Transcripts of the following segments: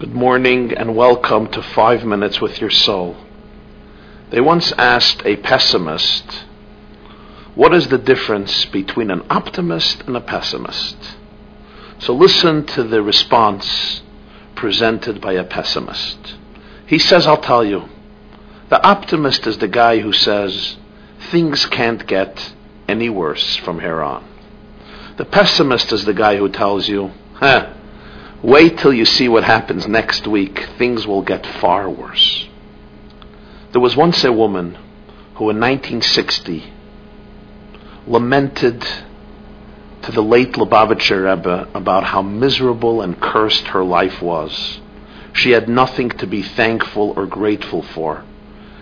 Good morning and welcome to Five Minutes with Your Soul. They once asked a pessimist, What is the difference between an optimist and a pessimist? So listen to the response presented by a pessimist. He says, I'll tell you. The optimist is the guy who says, Things can't get any worse from here on. The pessimist is the guy who tells you, huh, Wait till you see what happens next week. Things will get far worse. There was once a woman who in 1960 lamented to the late Lubavitcher Rebbe about how miserable and cursed her life was. She had nothing to be thankful or grateful for,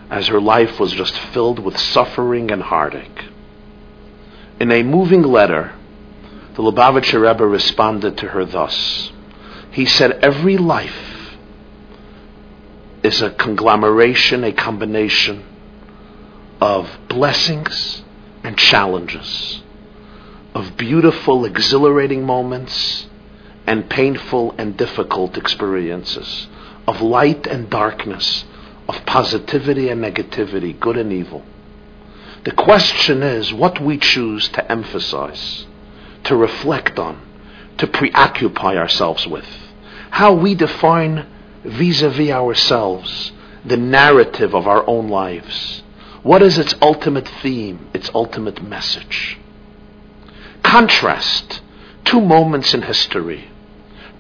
as her life was just filled with suffering and heartache. In a moving letter, the Lubavitcher Rebbe responded to her thus. He said, Every life is a conglomeration, a combination of blessings and challenges, of beautiful, exhilarating moments and painful and difficult experiences, of light and darkness, of positivity and negativity, good and evil. The question is what we choose to emphasize, to reflect on, to preoccupy ourselves with. How we define vis-a-vis ourselves the narrative of our own lives. What is its ultimate theme, its ultimate message? Contrast two moments in history.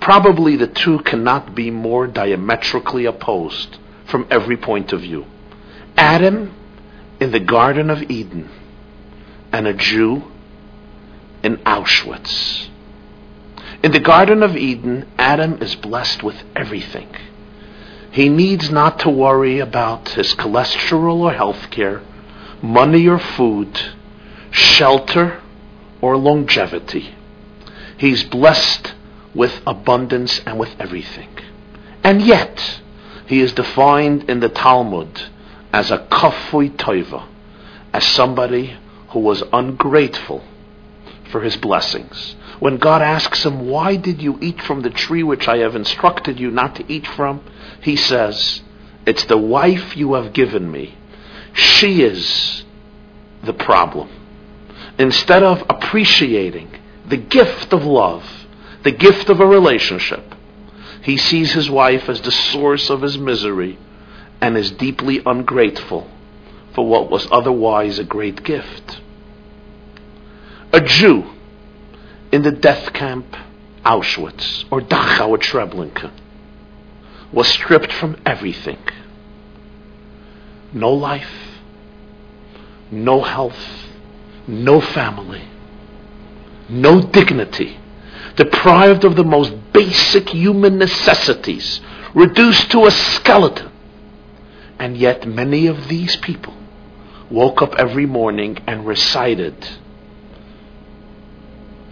Probably the two cannot be more diametrically opposed from every point of view. Adam in the Garden of Eden and a Jew in Auschwitz. In the Garden of Eden, Adam is blessed with everything. He needs not to worry about his cholesterol or health care, money or food, shelter or longevity. He's blessed with abundance and with everything. And yet, he is defined in the Talmud as a kafui toiva, as somebody who was ungrateful for his blessings. When God asks him, Why did you eat from the tree which I have instructed you not to eat from? He says, It's the wife you have given me. She is the problem. Instead of appreciating the gift of love, the gift of a relationship, he sees his wife as the source of his misery and is deeply ungrateful for what was otherwise a great gift. A Jew in the death camp Auschwitz or Dachau or Treblinka was stripped from everything. No life, no health, no family, no dignity, deprived of the most basic human necessities, reduced to a skeleton. And yet many of these people woke up every morning and recited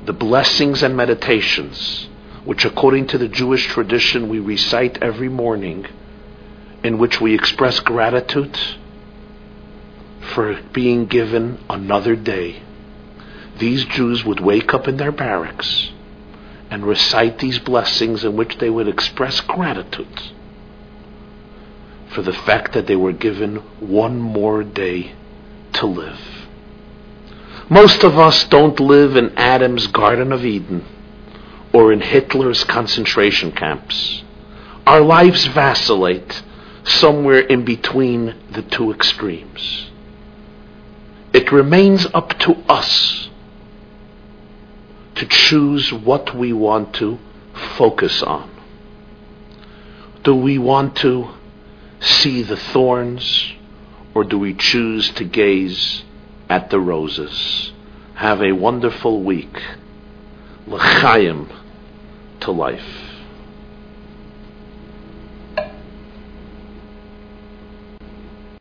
the blessings and meditations, which according to the Jewish tradition we recite every morning, in which we express gratitude for being given another day. These Jews would wake up in their barracks and recite these blessings in which they would express gratitude for the fact that they were given one more day to live. Most of us don't live in Adam's Garden of Eden or in Hitler's concentration camps. Our lives vacillate somewhere in between the two extremes. It remains up to us to choose what we want to focus on. Do we want to see the thorns or do we choose to gaze at the roses. Have a wonderful week. L'chaim to life.